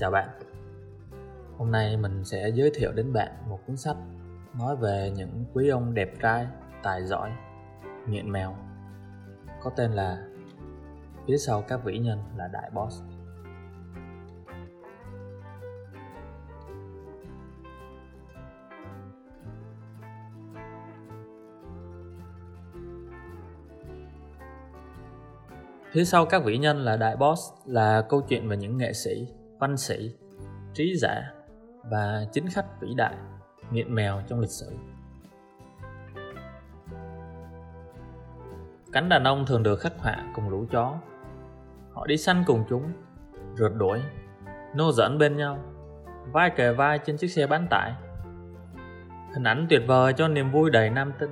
Chào bạn. Hôm nay mình sẽ giới thiệu đến bạn một cuốn sách nói về những quý ông đẹp trai, tài giỏi, nghiện mèo. Có tên là Phía sau các vĩ nhân là Đại Boss. Phía sau các vĩ nhân là Đại Boss là câu chuyện về những nghệ sĩ, văn sĩ, trí giả và chính khách vĩ đại nghiện mèo trong lịch sử. Cánh đàn ông thường được khắc họa cùng lũ chó. Họ đi săn cùng chúng, rượt đuổi, nô dẫn bên nhau, vai kề vai trên chiếc xe bán tải. Hình ảnh tuyệt vời cho niềm vui đầy nam tính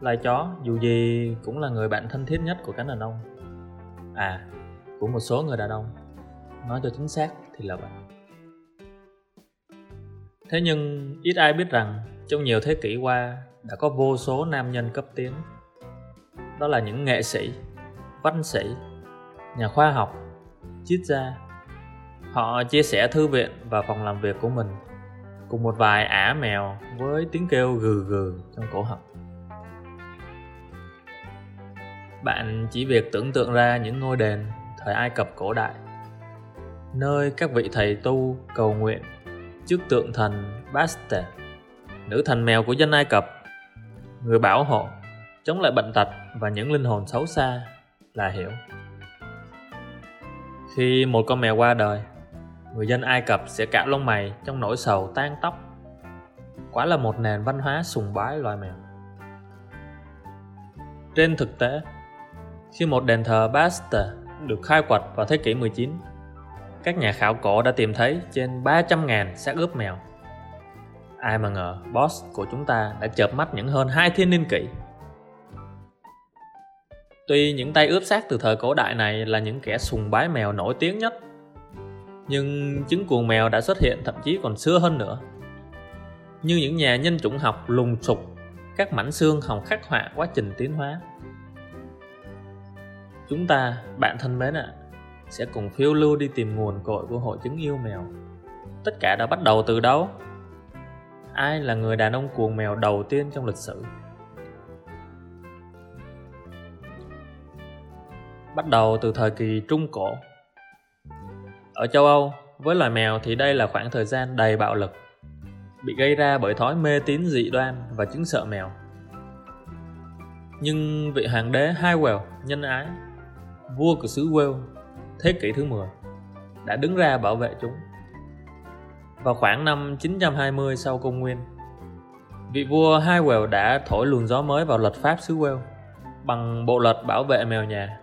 Loài chó dù gì cũng là người bạn thân thiết nhất của cánh đàn ông À, của một số người đàn ông Nói cho chính xác thì là vậy. Thế nhưng ít ai biết rằng trong nhiều thế kỷ qua đã có vô số nam nhân cấp tiến. Đó là những nghệ sĩ, văn sĩ, nhà khoa học, triết gia. Họ chia sẻ thư viện và phòng làm việc của mình cùng một vài ả mèo với tiếng kêu gừ gừ trong cổ họng. Bạn chỉ việc tưởng tượng ra những ngôi đền thời Ai Cập cổ đại nơi các vị thầy tu cầu nguyện trước tượng thần Bastet, nữ thần mèo của dân Ai Cập, người bảo hộ, chống lại bệnh tật và những linh hồn xấu xa là hiểu. Khi một con mèo qua đời, người dân Ai Cập sẽ cạo lông mày trong nỗi sầu tan tóc. Quả là một nền văn hóa sùng bái loài mèo. Trên thực tế, khi một đền thờ Bastet được khai quật vào thế kỷ 19, các nhà khảo cổ đã tìm thấy trên 300.000 xác ướp mèo. Ai mà ngờ boss của chúng ta đã chợp mắt những hơn hai thiên niên kỷ. Tuy những tay ướp xác từ thời cổ đại này là những kẻ sùng bái mèo nổi tiếng nhất, nhưng chứng cuồng mèo đã xuất hiện thậm chí còn xưa hơn nữa. Như những nhà nhân chủng học lùng sục các mảnh xương hòng khắc họa quá trình tiến hóa Chúng ta, bạn thân mến ạ, à, sẽ cùng phiêu lưu đi tìm nguồn cội của hội chứng yêu mèo. Tất cả đã bắt đầu từ đâu? Ai là người đàn ông cuồng mèo đầu tiên trong lịch sử? Bắt đầu từ thời kỳ Trung Cổ. Ở châu Âu, với loài mèo thì đây là khoảng thời gian đầy bạo lực, bị gây ra bởi thói mê tín dị đoan và chứng sợ mèo. Nhưng vị hoàng đế Highwell nhân ái vua của xứ Wales thế kỷ thứ 10 đã đứng ra bảo vệ chúng. Vào khoảng năm 920 sau công nguyên, vị vua Highwell đã thổi luồng gió mới vào luật pháp xứ Wales bằng bộ luật bảo vệ mèo nhà.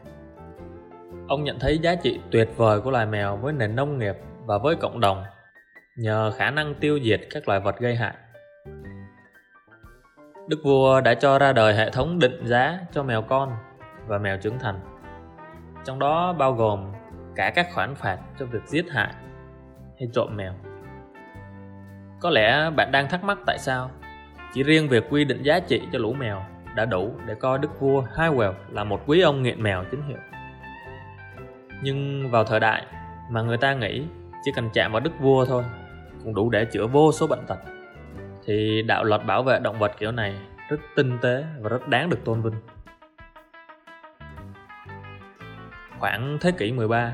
Ông nhận thấy giá trị tuyệt vời của loài mèo với nền nông nghiệp và với cộng đồng nhờ khả năng tiêu diệt các loài vật gây hại. Đức vua đã cho ra đời hệ thống định giá cho mèo con và mèo trưởng thành trong đó bao gồm cả các khoản phạt cho việc giết hại hay trộm mèo. Có lẽ bạn đang thắc mắc tại sao chỉ riêng việc quy định giá trị cho lũ mèo đã đủ để coi đức vua Highwell là một quý ông nghiện mèo chính hiệu. Nhưng vào thời đại mà người ta nghĩ chỉ cần chạm vào đức vua thôi cũng đủ để chữa vô số bệnh tật, thì đạo luật bảo vệ động vật kiểu này rất tinh tế và rất đáng được tôn vinh. Khoảng thế kỷ 13.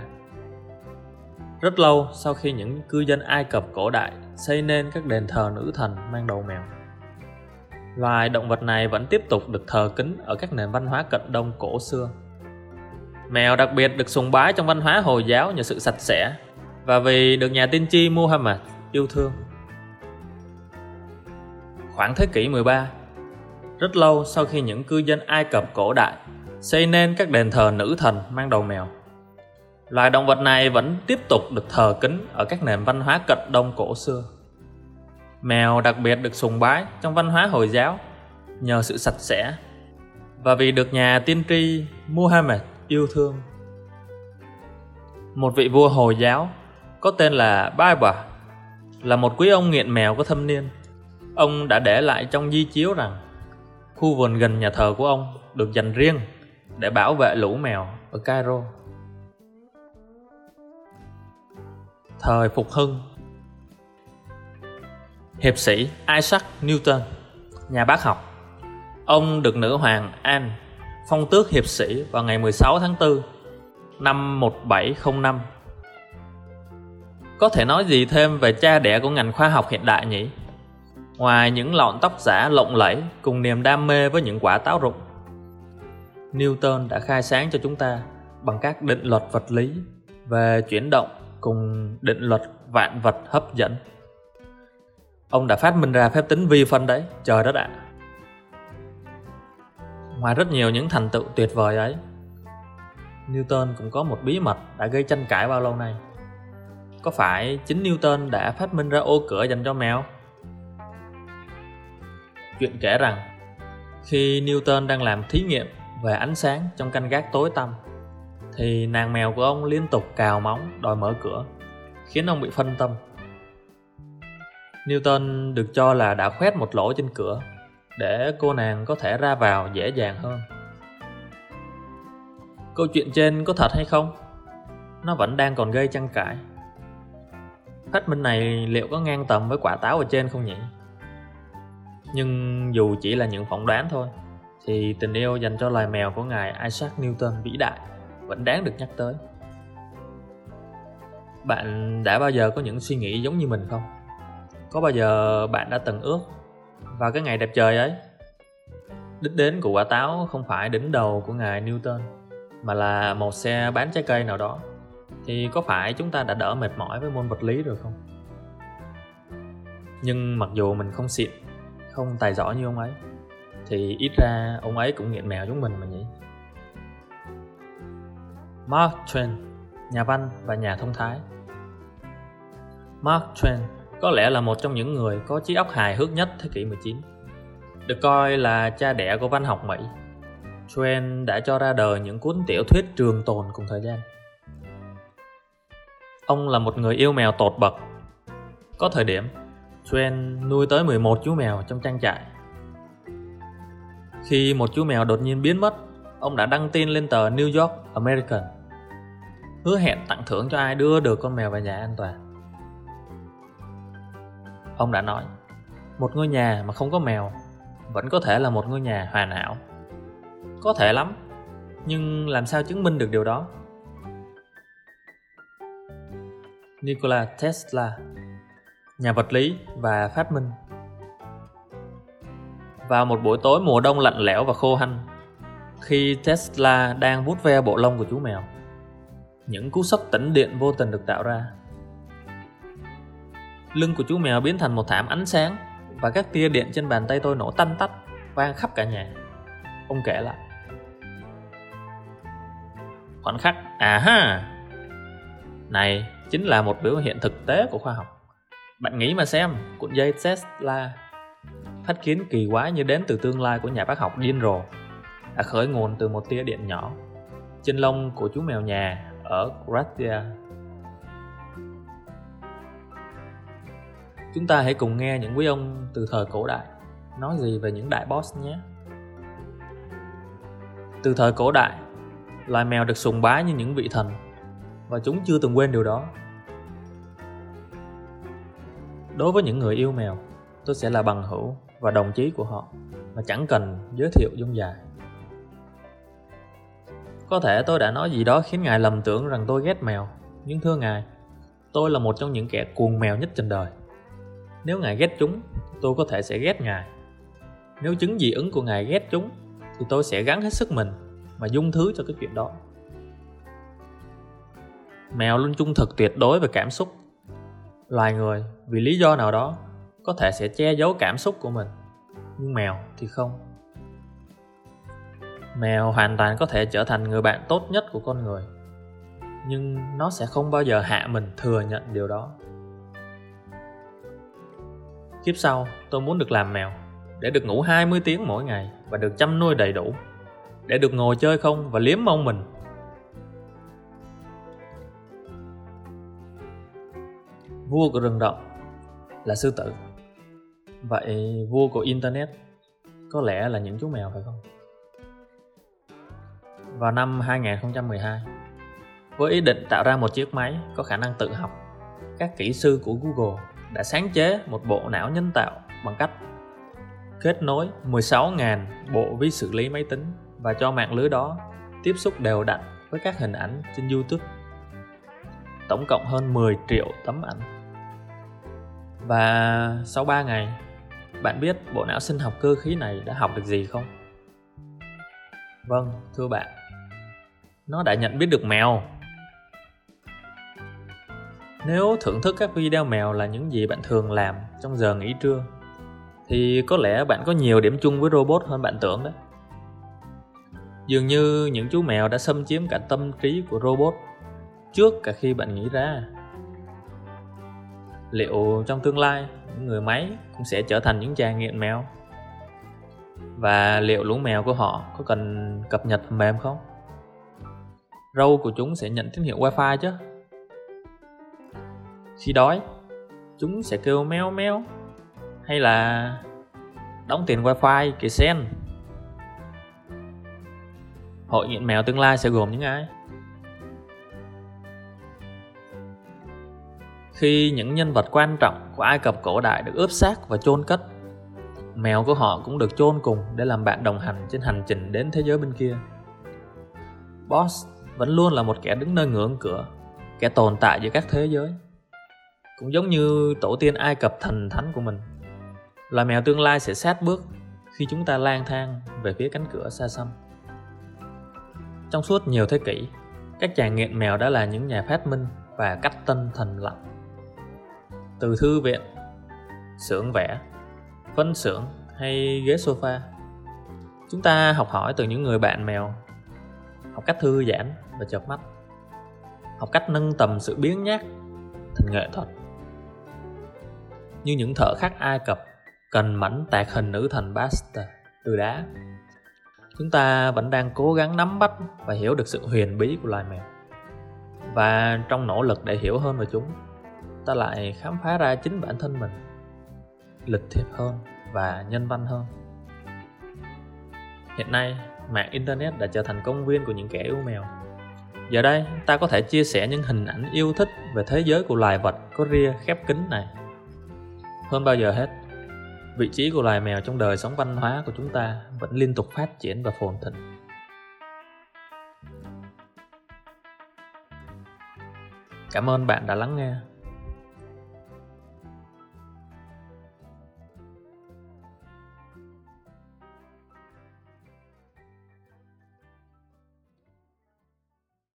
Rất lâu sau khi những cư dân Ai Cập cổ đại xây nên các đền thờ nữ thần mang đầu mèo. Loài động vật này vẫn tiếp tục được thờ kính ở các nền văn hóa cận đông cổ xưa. Mèo đặc biệt được sùng bái trong văn hóa Hồi giáo nhờ sự sạch sẽ và vì được nhà tiên tri Muhammad yêu thương. Khoảng thế kỷ 13, rất lâu sau khi những cư dân Ai Cập cổ đại xây nên các đền thờ nữ thần mang đầu mèo. Loài động vật này vẫn tiếp tục được thờ kính ở các nền văn hóa cận đông cổ xưa. Mèo đặc biệt được sùng bái trong văn hóa Hồi giáo nhờ sự sạch sẽ và vì được nhà tiên tri Muhammad yêu thương. Một vị vua Hồi giáo có tên là Baiba là một quý ông nghiện mèo có thâm niên. Ông đã để lại trong di chiếu rằng khu vườn gần nhà thờ của ông được dành riêng để bảo vệ lũ mèo ở Cairo. thời phục hưng hiệp sĩ Isaac Newton nhà bác học ông được nữ hoàng Anne phong tước hiệp sĩ vào ngày 16 tháng 4 năm 1705 có thể nói gì thêm về cha đẻ của ngành khoa học hiện đại nhỉ? Ngoài những lọn tóc giả lộng lẫy cùng niềm đam mê với những quả táo rụng, Newton đã khai sáng cho chúng ta bằng các định luật vật lý về chuyển động cùng định luật vạn vật hấp dẫn. Ông đã phát minh ra phép tính vi phân đấy, trời đất ạ. Ngoài rất nhiều những thành tựu tuyệt vời ấy, Newton cũng có một bí mật đã gây tranh cãi bao lâu nay. Có phải chính Newton đã phát minh ra ô cửa dành cho mèo? Chuyện kể rằng, khi Newton đang làm thí nghiệm về ánh sáng trong canh gác tối tăm, thì nàng mèo của ông liên tục cào móng đòi mở cửa, khiến ông bị phân tâm. Newton được cho là đã khoét một lỗ trên cửa để cô nàng có thể ra vào dễ dàng hơn. Câu chuyện trên có thật hay không? Nó vẫn đang còn gây tranh cãi. Phát minh này liệu có ngang tầm với quả táo ở trên không nhỉ? Nhưng dù chỉ là những phỏng đoán thôi, thì tình yêu dành cho loài mèo của ngài Isaac Newton vĩ đại vẫn đáng được nhắc tới. Bạn đã bao giờ có những suy nghĩ giống như mình không? Có bao giờ bạn đã từng ước vào cái ngày đẹp trời ấy? Đích đến của quả táo không phải đỉnh đầu của ngài Newton mà là một xe bán trái cây nào đó thì có phải chúng ta đã đỡ mệt mỏi với môn vật lý rồi không? Nhưng mặc dù mình không xịn, không tài giỏi như ông ấy thì ít ra ông ấy cũng nghiện mèo giống mình mà nhỉ? Mark Twain, nhà văn và nhà thông thái Mark Twain có lẽ là một trong những người có trí óc hài hước nhất thế kỷ 19 Được coi là cha đẻ của văn học Mỹ Twain đã cho ra đời những cuốn tiểu thuyết trường tồn cùng thời gian Ông là một người yêu mèo tột bậc. Có thời điểm, Twain nuôi tới 11 chú mèo trong trang trại. Khi một chú mèo đột nhiên biến mất, ông đã đăng tin lên tờ New York American hứa hẹn tặng thưởng cho ai đưa được con mèo về nhà an toàn. Ông đã nói, một ngôi nhà mà không có mèo vẫn có thể là một ngôi nhà hoàn hảo. Có thể lắm, nhưng làm sao chứng minh được điều đó? Nikola Tesla, nhà vật lý và phát minh. Vào một buổi tối mùa đông lạnh lẽo và khô hanh, khi Tesla đang vuốt ve bộ lông của chú mèo, những cú sốc tĩnh điện vô tình được tạo ra. Lưng của chú mèo biến thành một thảm ánh sáng và các tia điện trên bàn tay tôi nổ tanh tách, vang khắp cả nhà. Ông kể lại. Khoảnh khắc, à ha, này chính là một biểu hiện thực tế của khoa học. Bạn nghĩ mà xem, cuộn dây Tesla phát kiến kỳ quái như đến từ tương lai của nhà bác học điên rồ đã khởi nguồn từ một tia điện nhỏ trên lông của chú mèo nhà ở Croatia. Chúng ta hãy cùng nghe những quý ông từ thời cổ đại nói gì về những đại boss nhé. Từ thời cổ đại, loài mèo được sùng bái như những vị thần và chúng chưa từng quên điều đó. Đối với những người yêu mèo, tôi sẽ là bằng hữu và đồng chí của họ mà chẳng cần giới thiệu dung dài. Có thể tôi đã nói gì đó khiến ngài lầm tưởng rằng tôi ghét mèo, nhưng thưa ngài, tôi là một trong những kẻ cuồng mèo nhất trên đời. Nếu ngài ghét chúng, tôi có thể sẽ ghét ngài. Nếu chứng dị ứng của ngài ghét chúng, thì tôi sẽ gắng hết sức mình mà dung thứ cho cái chuyện đó. Mèo luôn trung thực tuyệt đối về cảm xúc. Loài người vì lý do nào đó có thể sẽ che giấu cảm xúc của mình, nhưng mèo thì không. Mèo hoàn toàn có thể trở thành người bạn tốt nhất của con người, nhưng nó sẽ không bao giờ hạ mình thừa nhận điều đó. Kiếp sau, tôi muốn được làm mèo để được ngủ 20 tiếng mỗi ngày và được chăm nuôi đầy đủ, để được ngồi chơi không và liếm mông mình vua của rừng động là sư tử vậy vua của internet có lẽ là những chú mèo phải không vào năm 2012 với ý định tạo ra một chiếc máy có khả năng tự học các kỹ sư của Google đã sáng chế một bộ não nhân tạo bằng cách kết nối 16.000 bộ vi xử lý máy tính và cho mạng lưới đó tiếp xúc đều đặn với các hình ảnh trên YouTube. Tổng cộng hơn 10 triệu tấm ảnh. Và sau 3 ngày, bạn biết bộ não sinh học cơ khí này đã học được gì không? Vâng, thưa bạn. Nó đã nhận biết được mèo. Nếu thưởng thức các video mèo là những gì bạn thường làm trong giờ nghỉ trưa thì có lẽ bạn có nhiều điểm chung với robot hơn bạn tưởng đấy. Dường như những chú mèo đã xâm chiếm cả tâm trí của robot trước cả khi bạn nghĩ ra. Liệu trong tương lai, những người máy cũng sẽ trở thành những chàng nghiện mèo? Và liệu lũ mèo của họ có cần cập nhật phần mềm không? Râu của chúng sẽ nhận tín hiệu wifi chứ? Khi đói, chúng sẽ kêu meo meo hay là đóng tiền wifi kìa sen hội nghiện mèo tương lai sẽ gồm những ai khi những nhân vật quan trọng của ai cập cổ đại được ướp xác và chôn cất mèo của họ cũng được chôn cùng để làm bạn đồng hành trên hành trình đến thế giới bên kia boss vẫn luôn là một kẻ đứng nơi ngưỡng cửa kẻ tồn tại giữa các thế giới cũng giống như tổ tiên ai cập thần thánh của mình Loài mèo tương lai sẽ sát bước khi chúng ta lang thang về phía cánh cửa xa xăm. Trong suốt nhiều thế kỷ, các chàng nghiện mèo đã là những nhà phát minh và cách tân thần lặng. Từ thư viện, xưởng vẽ, phân xưởng hay ghế sofa, chúng ta học hỏi từ những người bạn mèo, học cách thư giãn và chợp mắt, học cách nâng tầm sự biến nhát thành nghệ thuật. Như những thợ khắc Ai Cập cần mảnh tạc hình nữ thần Basta từ đá. Chúng ta vẫn đang cố gắng nắm bắt và hiểu được sự huyền bí của loài mèo. Và trong nỗ lực để hiểu hơn về chúng, ta lại khám phá ra chính bản thân mình, lịch thiệp hơn và nhân văn hơn. Hiện nay, mạng Internet đã trở thành công viên của những kẻ yêu mèo. Giờ đây, ta có thể chia sẻ những hình ảnh yêu thích về thế giới của loài vật có ria khép kín này. Hơn bao giờ hết, vị trí của loài mèo trong đời sống văn hóa của chúng ta vẫn liên tục phát triển và phồn thịnh cảm ơn bạn đã lắng nghe